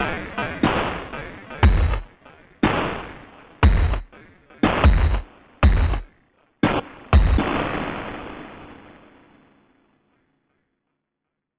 Hey!